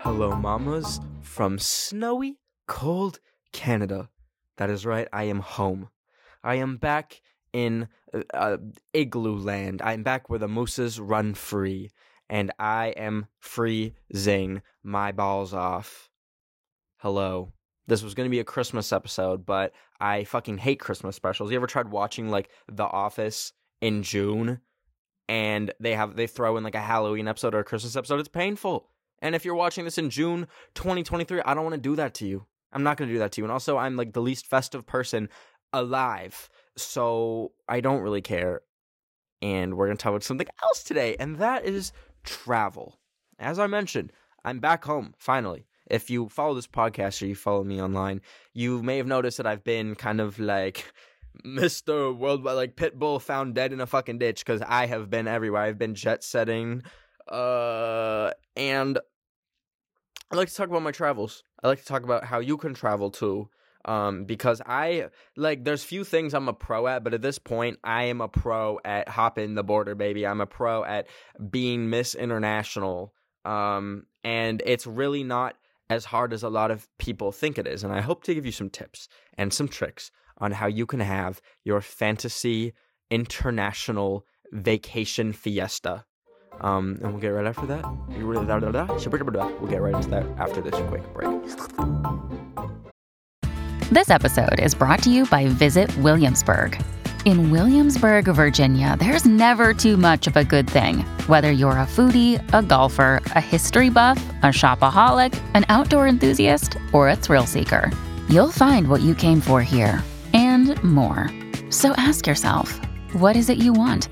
Hello, mamas from snowy, cold Canada. That is right, I am home. I am back in uh, uh, igloo land. I am back where the mooses run free, and I am freezing my balls off. Hello. This was going to be a Christmas episode, but I fucking hate Christmas specials. You ever tried watching like The Office in June and they have they throw in like a Halloween episode or a Christmas episode? It's painful. And if you're watching this in June 2023, I don't want to do that to you. I'm not going to do that to you. And also, I'm like the least festive person alive. So I don't really care. And we're going to talk about something else today, and that is travel. As I mentioned, I'm back home finally. If you follow this podcast or you follow me online, you may have noticed that I've been kind of like Mr. Worldwide, like Pitbull found dead in a fucking ditch because I have been everywhere. I've been jet setting, uh, and I like to talk about my travels. I like to talk about how you can travel too. Um, because I like there's few things I'm a pro at, but at this point I am a pro at hopping the border, baby. I'm a pro at being Miss International. Um, and it's really not as hard as a lot of people think it is. And I hope to give you some tips and some tricks on how you can have your fantasy international vacation fiesta. Um, and we'll get right after that. We'll get right into that after this quick break. This episode is brought to you by Visit Williamsburg. In Williamsburg, Virginia, there's never too much of a good thing. Whether you're a foodie, a golfer, a history buff, a shopaholic, an outdoor enthusiast, or a thrill seeker, you'll find what you came for here and more. So ask yourself, what is it you want?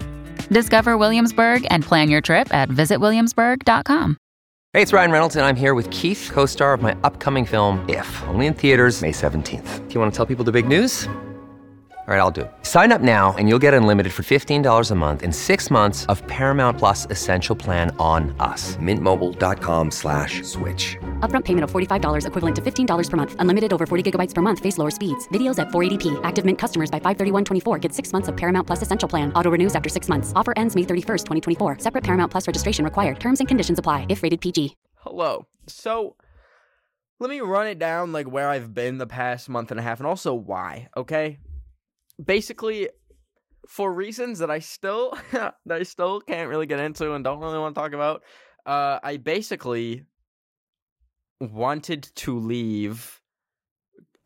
Discover Williamsburg and plan your trip at visitwilliamsburg.com. Hey, it's Ryan Reynolds, and I'm here with Keith, co star of my upcoming film, If, only in theaters, May 17th. Do you want to tell people the big news? All right, I'll do it. Sign up now and you'll get unlimited for $15 a month in six months of Paramount Plus Essential Plan on us. Mintmobile.com slash switch. Upfront payment of $45 equivalent to $15 per month. Unlimited over 40 gigabytes per month. Face lower speeds. Videos at 480p. Active Mint customers by 531.24 get six months of Paramount Plus Essential Plan. Auto renews after six months. Offer ends May 31st, 2024. Separate Paramount Plus registration required. Terms and conditions apply if rated PG. Hello. So let me run it down like where I've been the past month and a half and also why, okay? Basically for reasons that I still that I still can't really get into and don't really want to talk about, uh I basically wanted to leave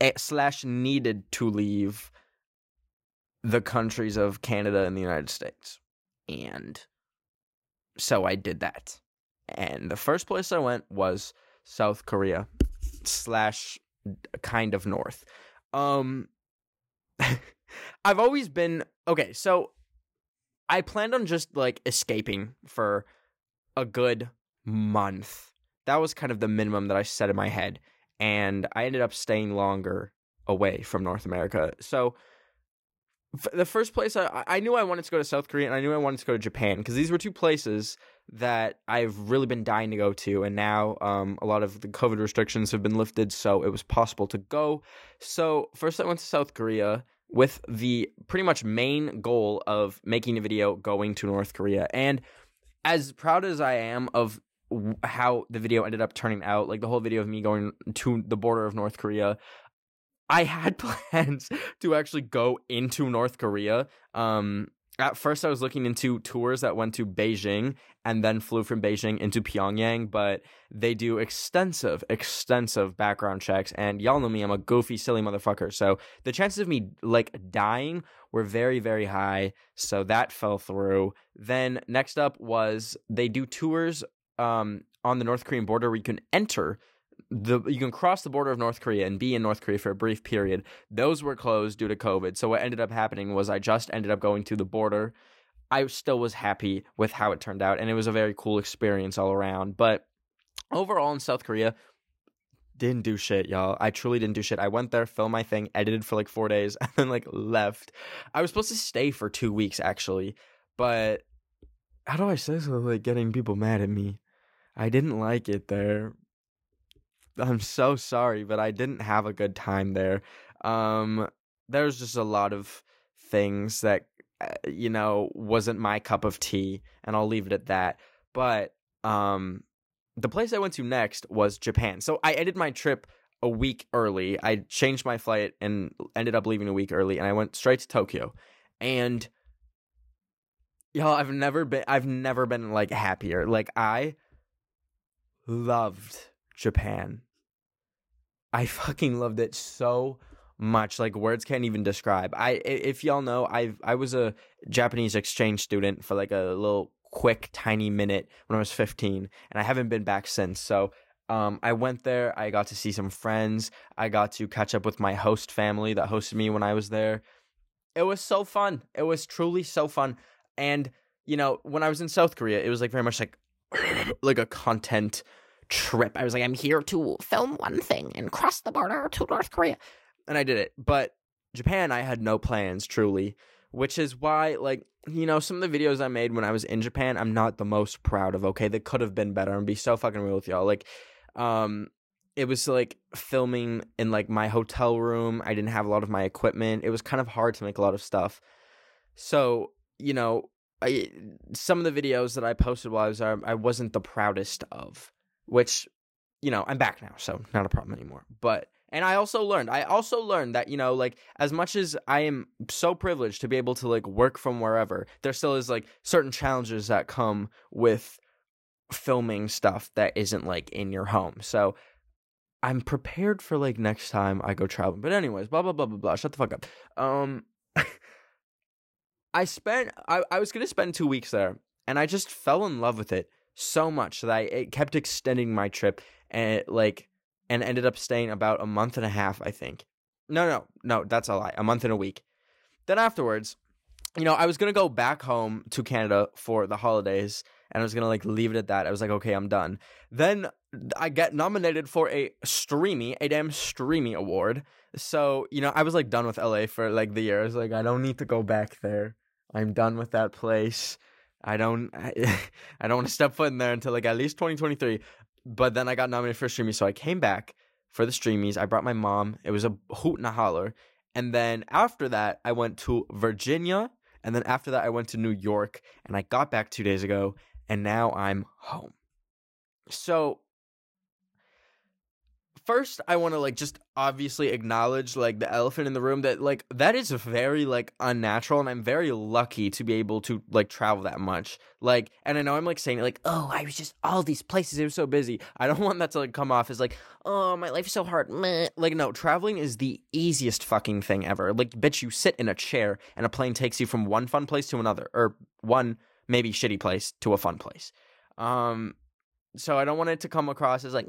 eh, slash needed to leave the countries of Canada and the United States. And so I did that. And the first place I went was South Korea slash kind of north. Um I've always been okay, so I planned on just like escaping for a good month. That was kind of the minimum that I set in my head. And I ended up staying longer away from North America. So f- the first place I, I knew I wanted to go to South Korea and I knew I wanted to go to Japan because these were two places that I've really been dying to go to. And now um, a lot of the COVID restrictions have been lifted, so it was possible to go. So first I went to South Korea with the pretty much main goal of making a video going to North Korea. And as proud as I am of how the video ended up turning out, like the whole video of me going to the border of North Korea, I had plans to actually go into North Korea. Um, at first, I was looking into tours that went to Beijing and then flew from Beijing into Pyongyang, but they do extensive, extensive background checks. And y'all know me, I'm a goofy, silly motherfucker. So the chances of me like dying were very, very high. So that fell through. Then next up was they do tours um, on the North Korean border where you can enter the you can cross the border of North Korea and be in North Korea for a brief period. Those were closed due to COVID. So what ended up happening was I just ended up going to the border. I still was happy with how it turned out and it was a very cool experience all around. But overall in South Korea didn't do shit, y'all. I truly didn't do shit. I went there, filmed my thing, edited for like 4 days and then like left. I was supposed to stay for 2 weeks actually, but how do I say this without like getting people mad at me? I didn't like it there. I'm so sorry, but I didn't have a good time there. Um, there's just a lot of things that uh, you know wasn't my cup of tea, and I'll leave it at that. But um the place I went to next was Japan. So I ended my trip a week early. I changed my flight and ended up leaving a week early and I went straight to Tokyo. And y'all, I've never been I've never been like happier. Like I loved Japan. I fucking loved it so much. Like words can't even describe. I if y'all know, I I was a Japanese exchange student for like a little quick tiny minute when I was 15 and I haven't been back since. So um, I went there. I got to see some friends. I got to catch up with my host family that hosted me when I was there. It was so fun. It was truly so fun. And you know, when I was in South Korea, it was like very much like like a content trip. I was like, I'm here to film one thing and cross the border to North Korea, and I did it. But Japan, I had no plans truly, which is why like you know some of the videos I made when I was in Japan, I'm not the most proud of. Okay, they could have been better. And be so fucking real with y'all. Like, um, it was like filming in like my hotel room. I didn't have a lot of my equipment. It was kind of hard to make a lot of stuff. So you know, I some of the videos that I posted while I was there, I wasn't the proudest of. Which, you know, I'm back now, so not a problem anymore. But and I also learned, I also learned that, you know, like as much as I am so privileged to be able to like work from wherever, there still is like certain challenges that come with filming stuff that isn't like in your home. So I'm prepared for like next time I go traveling. But anyways, blah blah blah blah blah. Shut the fuck up. Um I spent I, I was gonna spend two weeks there and I just fell in love with it so much that I it kept extending my trip and it, like and ended up staying about a month and a half, I think. No, no, no, that's a lie. A month and a week. Then afterwards, you know, I was gonna go back home to Canada for the holidays, and I was gonna like leave it at that. I was like, okay, I'm done. Then I get nominated for a Streamy, a damn Streamy award. So you know, I was like done with LA for like the year. I was like, I don't need to go back there. I'm done with that place. I don't, I, I don't want to step foot in there until like at least 2023. But then I got nominated for Streamy, so I came back for the Streamies. I brought my mom. It was a hoot and a holler. And then after that, I went to Virginia. And then after that, I went to New York. And I got back two days ago. And now I'm home. So first i want to like just obviously acknowledge like the elephant in the room that like that is very like unnatural and i'm very lucky to be able to like travel that much. Like and i know i'm like saying like oh i was just all these places it was so busy. I don't want that to like come off as like oh my life is so hard Meh. like no traveling is the easiest fucking thing ever. Like bitch you sit in a chair and a plane takes you from one fun place to another or one maybe shitty place to a fun place. Um so i don't want it to come across as like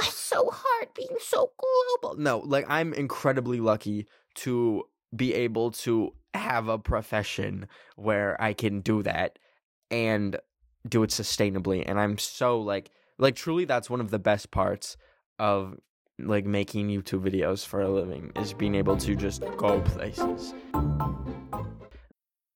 it's so hard being so global. No, like I'm incredibly lucky to be able to have a profession where I can do that and do it sustainably. And I'm so like like truly that's one of the best parts of like making YouTube videos for a living is being able to just go places.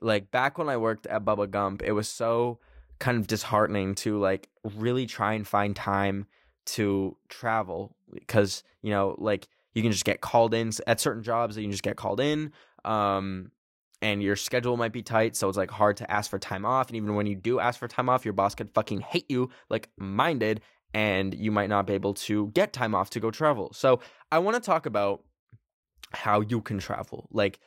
Like back when I worked at Bubba Gump, it was so kind of disheartening to like really try and find time to travel because you know like you can just get called in at certain jobs that you can just get called in um and your schedule might be tight so it's like hard to ask for time off and even when you do ask for time off your boss could fucking hate you like mine did and you might not be able to get time off to go travel. So i want to talk about how you can travel like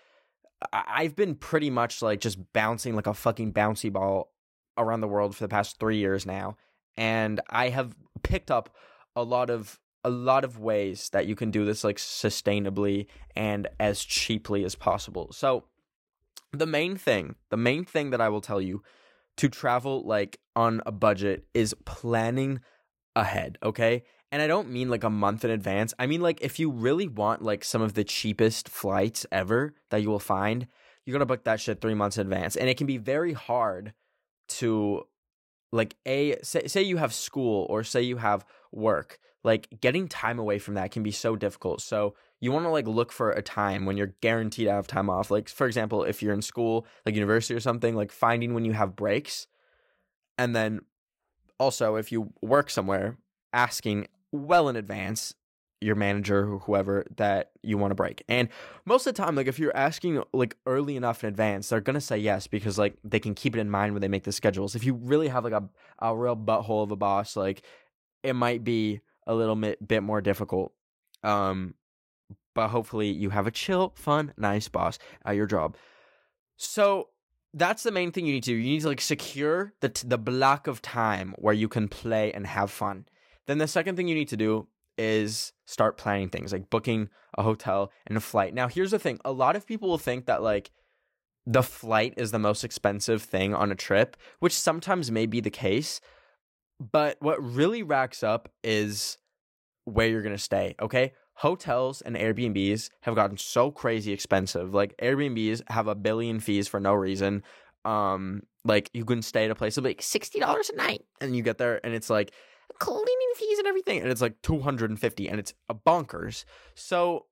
I've been pretty much like just bouncing like a fucking bouncy ball around the world for the past three years now, and I have picked up a lot of a lot of ways that you can do this like sustainably and as cheaply as possible. So the main thing, the main thing that I will tell you to travel like on a budget is planning ahead, okay? And I don't mean like a month in advance. I mean like if you really want like some of the cheapest flights ever that you will find, you're gonna book that shit three months in advance. And it can be very hard to like a say, say you have school or say you have work like getting time away from that can be so difficult so you want to like look for a time when you're guaranteed to have time off like for example if you're in school like university or something like finding when you have breaks and then also if you work somewhere asking well in advance your manager or whoever that you want to break. And most of the time, like if you're asking like early enough in advance, they're gonna say yes because like they can keep it in mind when they make the schedules. If you really have like a a real butthole of a boss, like it might be a little bit bit more difficult. Um, but hopefully you have a chill, fun, nice boss at your job. So that's the main thing you need to do. You need to like secure the t- the block of time where you can play and have fun. Then the second thing you need to do is start planning things like booking a hotel and a flight. Now, here's the thing a lot of people will think that like the flight is the most expensive thing on a trip, which sometimes may be the case. But what really racks up is where you're going to stay, okay? Hotels and Airbnbs have gotten so crazy expensive. Like Airbnbs have a billion fees for no reason. Um, like you can stay at a place of like sixty dollars a night, and you get there, and it's like cleaning fees and everything and it's like 250 and it's a bonkers so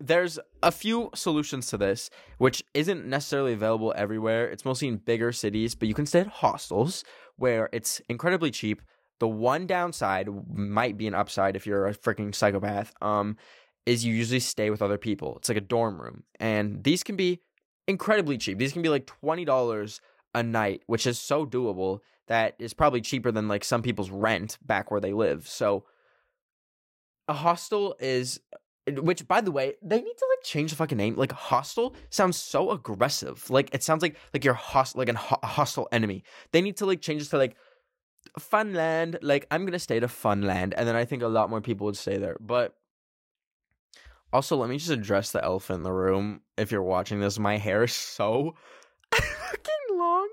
there's a few solutions to this which isn't necessarily available everywhere it's mostly in bigger cities but you can stay at hostels where it's incredibly cheap the one downside might be an upside if you're a freaking psychopath um is you usually stay with other people it's like a dorm room and these can be incredibly cheap these can be like $20 a night which is so doable that is probably cheaper than like some people's rent back where they live. So a hostel is which by the way, they need to like change the fucking name. Like hostel sounds so aggressive. Like it sounds like like you're host like an ho- a hostile enemy. They need to like change it to like Funland. Like I'm gonna stay to Funland, and then I think a lot more people would stay there. But also, let me just address the elephant in the room. If you're watching this, my hair is so fucking long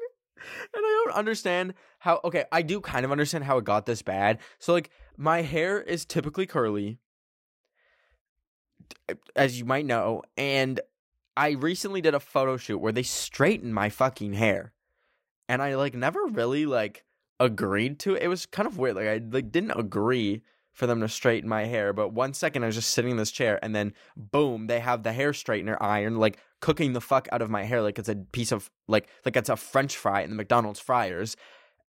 and I don't understand how. Okay, I do kind of understand how it got this bad. So, like, my hair is typically curly, as you might know, and I recently did a photo shoot where they straightened my fucking hair, and I like never really like agreed to it. It was kind of weird. Like, I like didn't agree for them to straighten my hair. But one second I was just sitting in this chair and then boom, they have the hair straightener iron like cooking the fuck out of my hair like it's a piece of like like it's a french fry in the McDonald's fryers.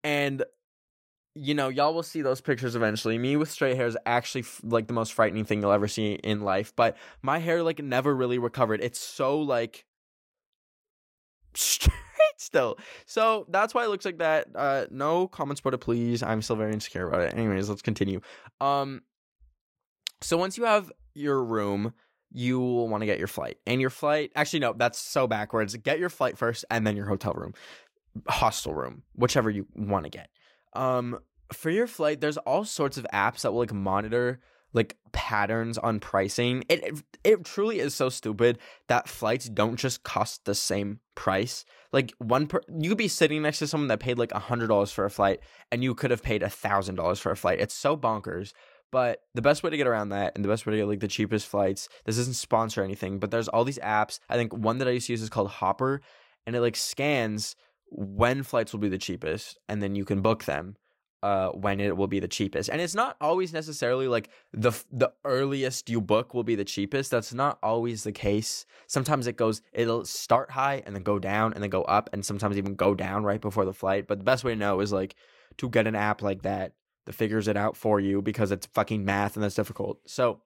And you know, y'all will see those pictures eventually. Me with straight hair is actually f- like the most frightening thing you'll ever see in life, but my hair like never really recovered. It's so like still. So that's why it looks like that. Uh, no comments about it, please. I'm still very insecure about it. Anyways, let's continue. Um, so once you have your room, you will want to get your flight. And your flight, actually, no, that's so backwards. Get your flight first and then your hotel room, hostel room, whichever you want to get. Um, for your flight, there's all sorts of apps that will like monitor like patterns on pricing. It, it it truly is so stupid that flights don't just cost the same price. Like one per you could be sitting next to someone that paid like a hundred dollars for a flight and you could have paid a thousand dollars for a flight. It's so bonkers. But the best way to get around that and the best way to get like the cheapest flights, this isn't sponsor anything, but there's all these apps. I think one that I used to use is called Hopper and it like scans when flights will be the cheapest and then you can book them uh, when it will be the cheapest. And it's not always necessarily like the the earliest you book will be the cheapest. That's not always the case. Sometimes it goes it'll start high and then go down and then go up and sometimes even go down right before the flight. But the best way to know is like to get an app like that that figures it out for you because it's fucking math and that's difficult. So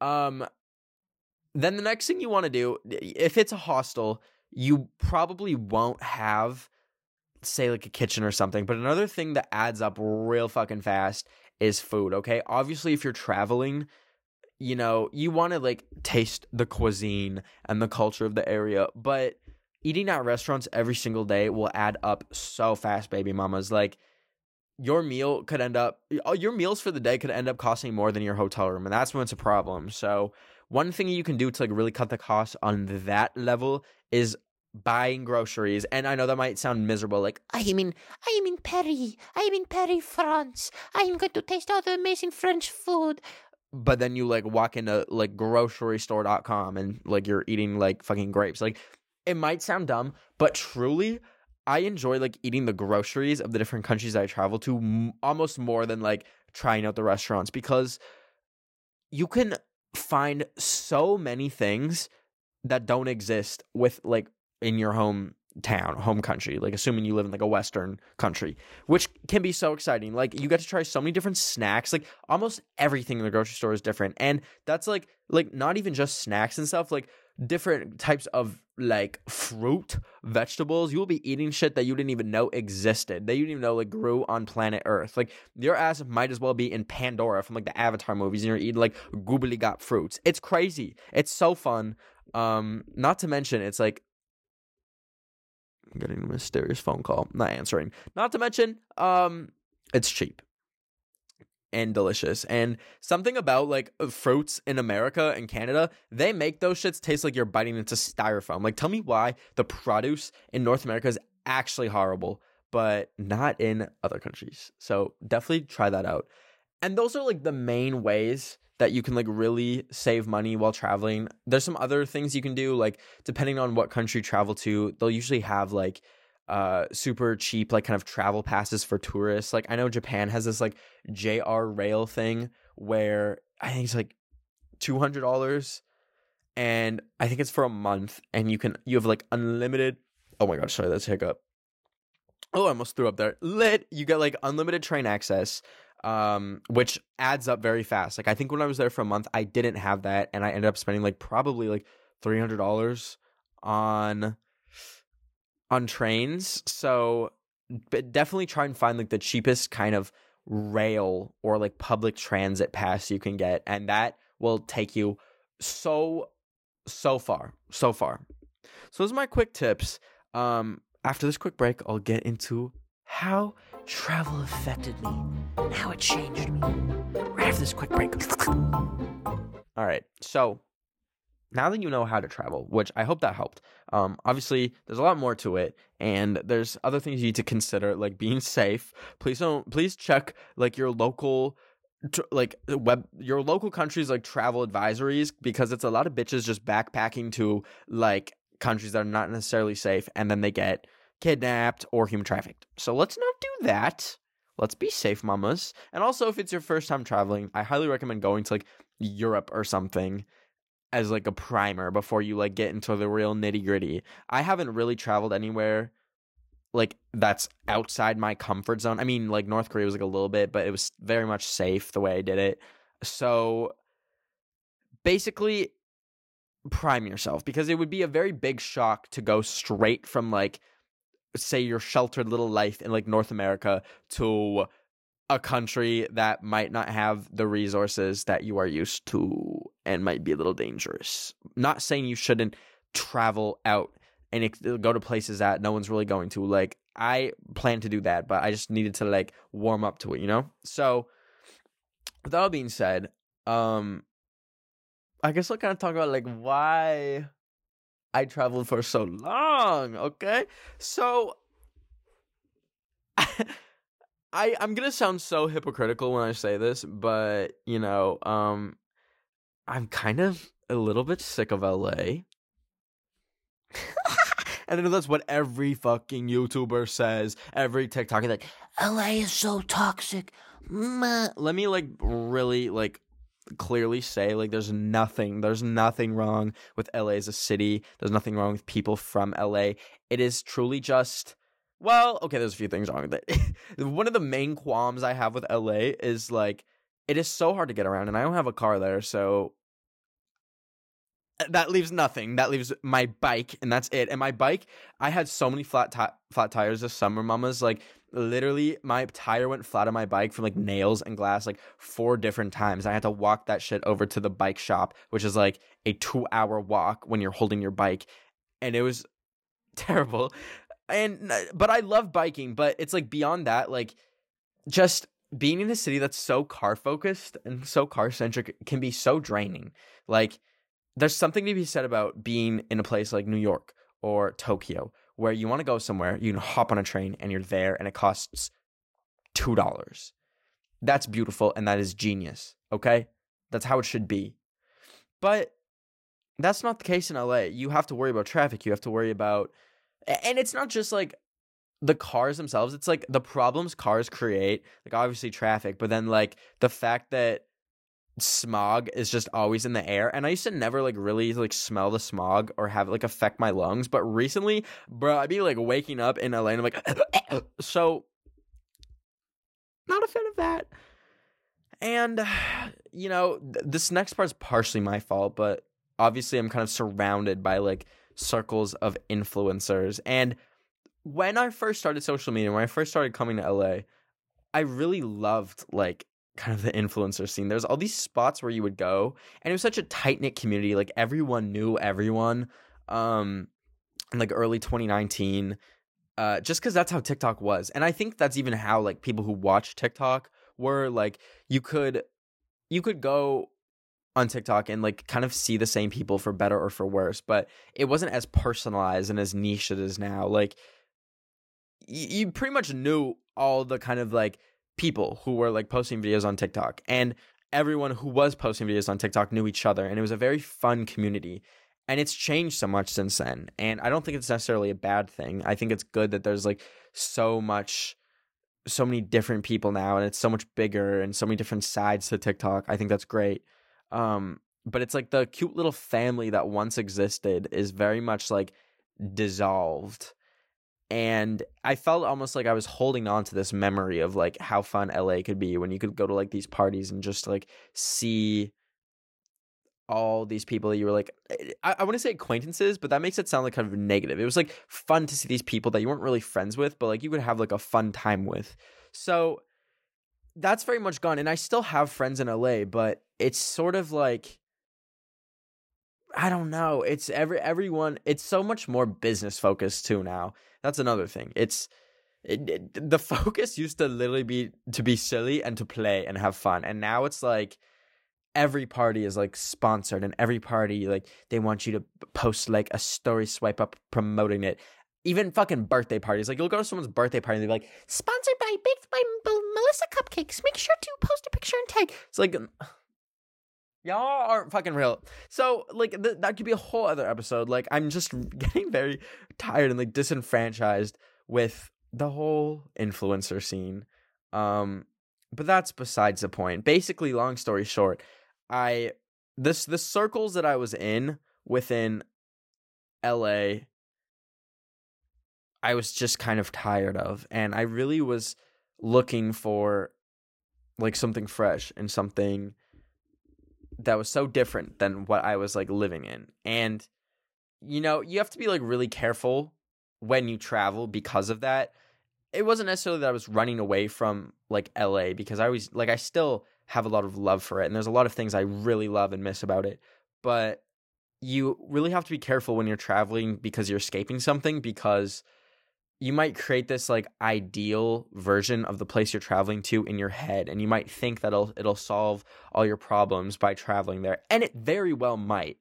um then the next thing you want to do if it's a hostel, you probably won't have say like a kitchen or something. But another thing that adds up real fucking fast is food, okay? Obviously, if you're traveling, you know, you want to like taste the cuisine and the culture of the area, but eating at restaurants every single day will add up so fast, baby mamas. Like, your meal could end up, oh, your meals for the day could end up costing more than your hotel room, and that's when it's a problem. So, one thing you can do to like really cut the cost on that level is buying groceries and i know that might sound miserable like I am in I am in Paris. I am in Paris, France. I am going to taste all the amazing French food. but then you like walk into like grocerystore.com and like you're eating like fucking grapes like it might sound dumb but truly I enjoy like eating the groceries of the different countries I travel to m- almost more than like trying out the restaurants because you can find so many things that don't exist with like in your hometown, home country, like assuming you live in like a western country, which can be so exciting. Like you get to try so many different snacks, like almost everything in the grocery store is different. And that's like like not even just snacks and stuff, like different types of like fruit, vegetables. You will be eating shit that you didn't even know existed. That you didn't even know like grew on planet Earth. Like your ass might as well be in Pandora from like the Avatar movies and you're eating like goobly got fruits. It's crazy. It's so fun. Um, not to mention it's like Getting a mysterious phone call. Not answering. Not to mention, um, it's cheap and delicious. And something about like uh, fruits in America and Canada, they make those shits taste like you're biting into styrofoam. Like, tell me why the produce in North America is actually horrible, but not in other countries. So definitely try that out. And those are like the main ways that you can like really save money while traveling. There's some other things you can do, like depending on what country you travel to, they'll usually have like uh super cheap like kind of travel passes for tourists. Like I know Japan has this like JR rail thing where I think it's like two hundred dollars and I think it's for a month and you can you have like unlimited oh my gosh, sorry, that's hiccup. Oh, I almost threw up there. Lit. You get like unlimited train access um, which adds up very fast. Like I think when I was there for a month, I didn't have that, and I ended up spending like probably like three hundred dollars on on trains. So, but definitely try and find like the cheapest kind of rail or like public transit pass you can get, and that will take you so so far, so far. So those are my quick tips. Um, after this quick break, I'll get into how travel affected me and how it changed me. Right after this quick break. All right, so now that you know how to travel, which I hope that helped. Um, obviously, there's a lot more to it, and there's other things you need to consider, like being safe. Please don't. Please check like your local like web your local countries like travel advisories because it's a lot of bitches just backpacking to like countries that are not necessarily safe and then they get kidnapped or human trafficked. So let's not do that. Let's be safe, mamas. And also, if it's your first time traveling, I highly recommend going to like Europe or something as like a primer before you like get into the real nitty gritty. I haven't really traveled anywhere like that's outside my comfort zone. I mean, like North Korea was like a little bit, but it was very much safe the way I did it. So basically, prime yourself because it would be a very big shock to go straight from like say your sheltered little life in like North America to a country that might not have the resources that you are used to and might be a little dangerous. Not saying you shouldn't travel out and go to places that no one's really going to. Like I plan to do that, but I just needed to like warm up to it, you know? So with that all being said, um I guess I'll kind of talk about like why I traveled for so long, okay? So I I'm to sound so hypocritical when I say this, but you know, um I'm kind of a little bit sick of LA. and I know that's what every fucking YouTuber says, every TikToker like LA is so toxic. Meh. let me like really like clearly say like there's nothing there's nothing wrong with LA as a city. There's nothing wrong with people from LA. It is truly just well, okay, there's a few things wrong with it. One of the main qualms I have with LA is like it is so hard to get around and I don't have a car there, so uh, that leaves nothing. That leaves my bike, and that's it. And my bike, I had so many flat ti- flat tires this summer, mamas. Like literally, my tire went flat on my bike from like nails and glass, like four different times. I had to walk that shit over to the bike shop, which is like a two hour walk when you're holding your bike, and it was terrible. And but I love biking, but it's like beyond that, like just being in a city that's so car focused and so car centric can be so draining. Like there's something to be said about being in a place like New York or Tokyo where you want to go somewhere, you can hop on a train and you're there and it costs $2. That's beautiful and that is genius, okay? That's how it should be. But that's not the case in LA. You have to worry about traffic, you have to worry about and it's not just like the cars themselves, it's like the problems cars create, like obviously traffic, but then like the fact that smog is just always in the air and i used to never like really like smell the smog or have it like affect my lungs but recently bro i'd be like waking up in la and i'm like so not a fan of that. And you know th- this next part's partially my fault but obviously i'm kind of surrounded by like circles of influencers and when i first started social media when i first started coming to la i really loved like kind of the influencer scene. There's all these spots where you would go, and it was such a tight knit community. Like everyone knew everyone. Um, in like early 2019, uh, just because that's how TikTok was, and I think that's even how like people who watch TikTok were. Like you could, you could go on TikTok and like kind of see the same people for better or for worse, but it wasn't as personalized and as niche as it is now. Like you pretty much knew all the kind of like people who were like posting videos on TikTok and everyone who was posting videos on TikTok knew each other and it was a very fun community. And it's changed so much since then. And I don't think it's necessarily a bad thing. I think it's good that there's like so much so many different people now and it's so much bigger and so many different sides to TikTok. I think that's great. Um but it's like the cute little family that once existed is very much like dissolved and I felt almost like I was holding on to this memory of like how fun LA could be when you could go to like these parties and just like see all these people that you were like eh, I, I want to say acquaintances, but that makes it sound like kind of negative. It was like fun to see these people that you weren't really friends with, but like you could have like a fun time with. So that's very much gone. And I still have friends in LA, but it's sort of like I don't know. It's every everyone. It's so much more business focused too now. That's another thing. It's it, it, the focus used to literally be to be silly and to play and have fun, and now it's like every party is like sponsored, and every party like they want you to post like a story swipe up promoting it. Even fucking birthday parties, like you'll go to someone's birthday party and they're like, Sponsored by Baked by Melissa Cupcakes. Make sure to post a picture and tag. It's like y'all aren't fucking real. So like th- that could be a whole other episode. Like I'm just getting very tired and like disenfranchised with the whole influencer scene. Um but that's besides the point. Basically, long story short, I this the circles that I was in within LA I was just kind of tired of and I really was looking for like something fresh and something that was so different than what I was like living in. And you know, you have to be like really careful when you travel because of that. It wasn't necessarily that I was running away from like LA because I always like I still have a lot of love for it and there's a lot of things I really love and miss about it. But you really have to be careful when you're traveling because you're escaping something because you might create this like ideal version of the place you're traveling to in your head and you might think that it'll it'll solve all your problems by traveling there and it very well might.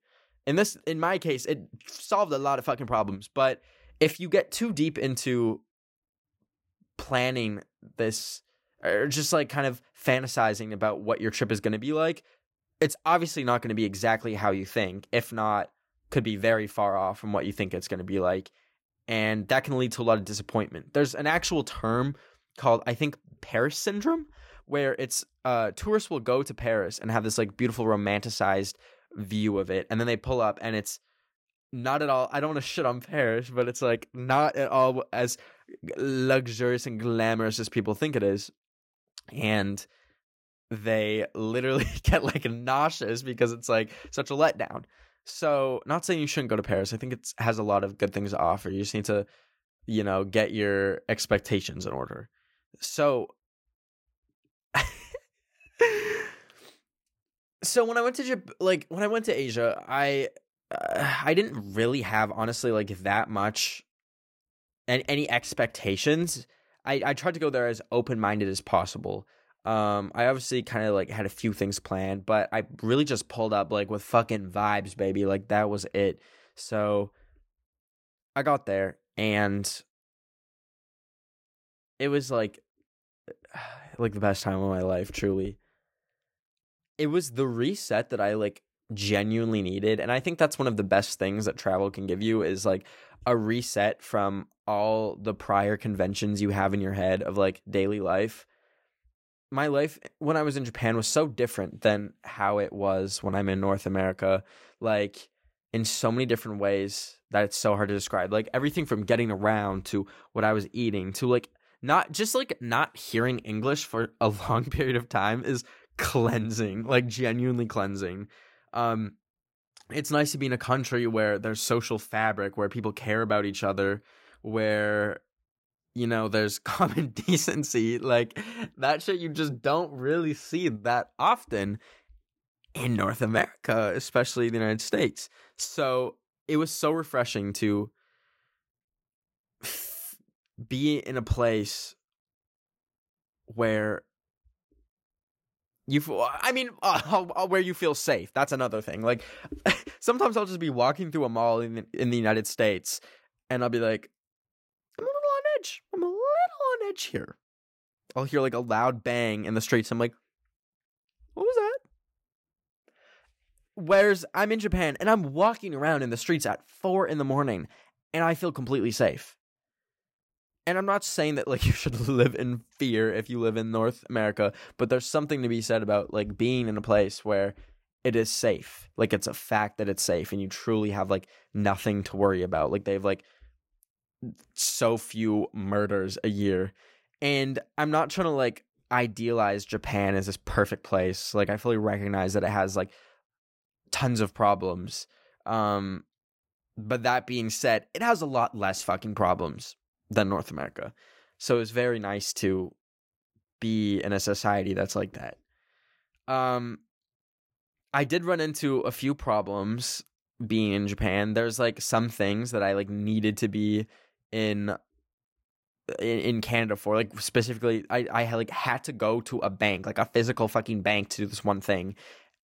In this in my case it solved a lot of fucking problems but if you get too deep into planning this or just like kind of fantasizing about what your trip is going to be like it's obviously not going to be exactly how you think. If not could be very far off from what you think it's going to be like and that can lead to a lot of disappointment. There's an actual term called I think Paris syndrome where it's uh tourists will go to Paris and have this like beautiful romanticized view of it and then they pull up and it's not at all I don't want to shit on Paris, but it's like not at all as luxurious and glamorous as people think it is. And they literally get like nauseous because it's like such a letdown. So, not saying you shouldn't go to Paris. I think it has a lot of good things to offer. You just need to, you know, get your expectations in order. So, so when I went to Jap- like when I went to Asia, I uh, I didn't really have honestly like that much and any expectations. I I tried to go there as open minded as possible. Um, I obviously kind of like had a few things planned, but I really just pulled up like with fucking vibes, baby. Like that was it. So I got there and it was like like the best time of my life, truly. It was the reset that I like genuinely needed. And I think that's one of the best things that travel can give you is like a reset from all the prior conventions you have in your head of like daily life. My life when I was in Japan was so different than how it was when I'm in North America. Like in so many different ways that it's so hard to describe. Like everything from getting around to what I was eating to like not just like not hearing English for a long period of time is cleansing, like genuinely cleansing. Um it's nice to be in a country where there's social fabric, where people care about each other, where you know there's common decency. Like that shit you just don't really see that often in North America, especially the United States. So it was so refreshing to be in a place where you I mean, uh, where you feel safe. That's another thing. Like sometimes I'll just be walking through a mall in the, in the United States and I'll be like, I'm a little on edge. I'm a little on edge here. I'll hear like a loud bang in the streets. I'm like, what was that? Whereas I'm in Japan and I'm walking around in the streets at four in the morning and I feel completely safe. And I'm not saying that like you should live in fear if you live in North America, but there's something to be said about like being in a place where it is safe. Like it's a fact that it's safe and you truly have like nothing to worry about. Like they've like so few murders a year. And I'm not trying to like idealize Japan as this perfect place. Like I fully recognize that it has like tons of problems. Um, but that being said, it has a lot less fucking problems than North America. So it's very nice to be in a society that's like that. Um, I did run into a few problems being in Japan. There's like some things that I like needed to be in uh, in, in Canada for. Like specifically, I I had, like had to go to a bank, like a physical fucking bank, to do this one thing,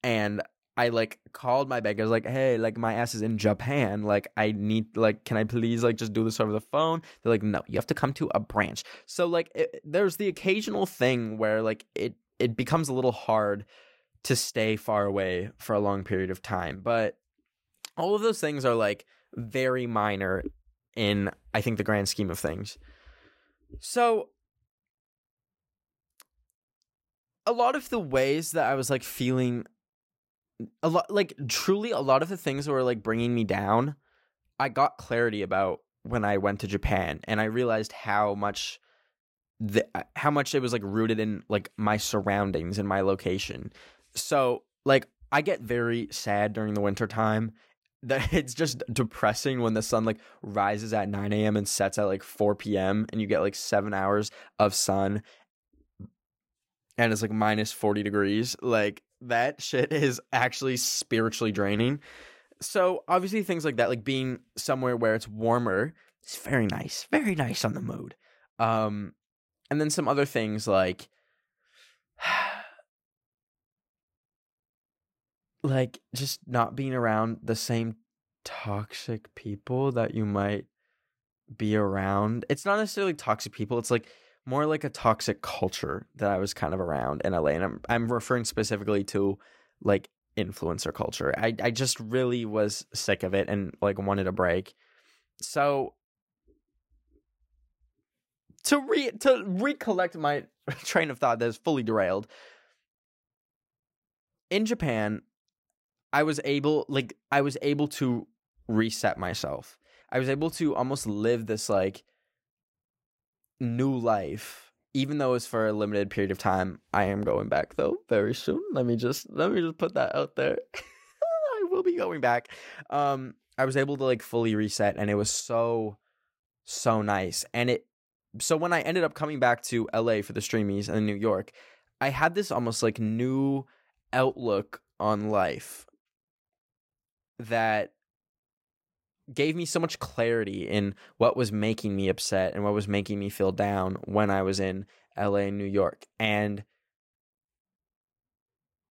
and I like called my bank. I was like, "Hey, like my ass is in Japan. Like I need like can I please like just do this over the phone?" They're like, "No, you have to come to a branch." So like it, there's the occasional thing where like it it becomes a little hard to stay far away for a long period of time, but all of those things are like very minor in I think the grand scheme of things. So a lot of the ways that I was like feeling a lot like truly a lot of the things that were like bringing me down i got clarity about when i went to japan and i realized how much the how much it was like rooted in like my surroundings and my location so like i get very sad during the winter time that it's just depressing when the sun like rises at 9 a.m and sets at like 4 p.m and you get like seven hours of sun and it's like minus 40 degrees like that shit is actually spiritually draining. So obviously things like that, like being somewhere where it's warmer, is very nice, very nice on the mood. Um, and then some other things like, like just not being around the same toxic people that you might be around. It's not necessarily toxic people. It's like more like a toxic culture that I was kind of around in LA. And I'm I'm referring specifically to like influencer culture. I, I just really was sick of it and like wanted a break. So to re to recollect my train of thought that is fully derailed. In Japan, I was able like I was able to reset myself. I was able to almost live this like new life. Even though it's for a limited period of time i am going back though very soon. Let me just let me just put that out there. I will be going back. Um i was able to like fully reset and it was so so nice. And it so when i ended up coming back to la for the streamies and new york i had this almost like new outlook on life that gave me so much clarity in what was making me upset and what was making me feel down when I was in LA and New York. And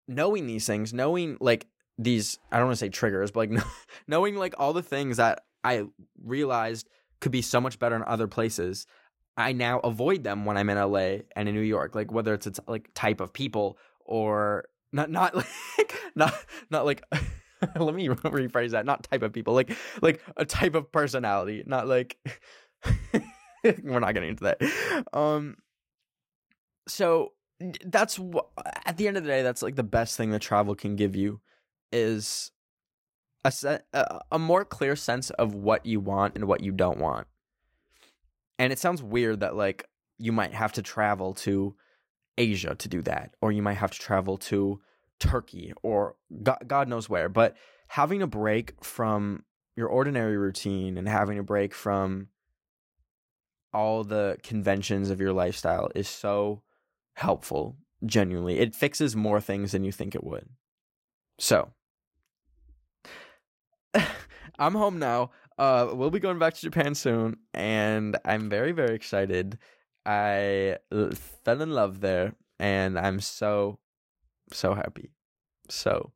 knowing these things, knowing like these, I don't want to say triggers, but like knowing like all the things that I realized could be so much better in other places, I now avoid them when I'm in LA and in New York. Like whether it's t- like type of people or not, not like not not like let me rephrase that. Not type of people, like like a type of personality, not like we're not getting into that. Um so that's what at the end of the day that's like the best thing that travel can give you is a a, a more clear sense of what you want and what you don't want. And it sounds weird that like you might have to travel to Asia to do that or you might have to travel to Turkey or God, knows where, but having a break from your ordinary routine and having a break from all the conventions of your lifestyle is so helpful genuinely. It fixes more things than you think it would. So i'm home now. Uh we'll be going back to japan soon and i'm very very excited. I fell in love there and i'm so so happy. So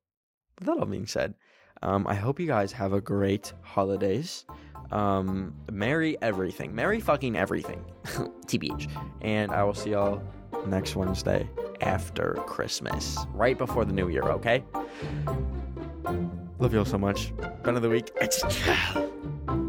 with that all being said um i hope you guys have a great holidays. Um merry everything. Merry fucking everything. Tbh and i will see y'all next wednesday after christmas right before the new year okay? Love y'all so much. Ben of the week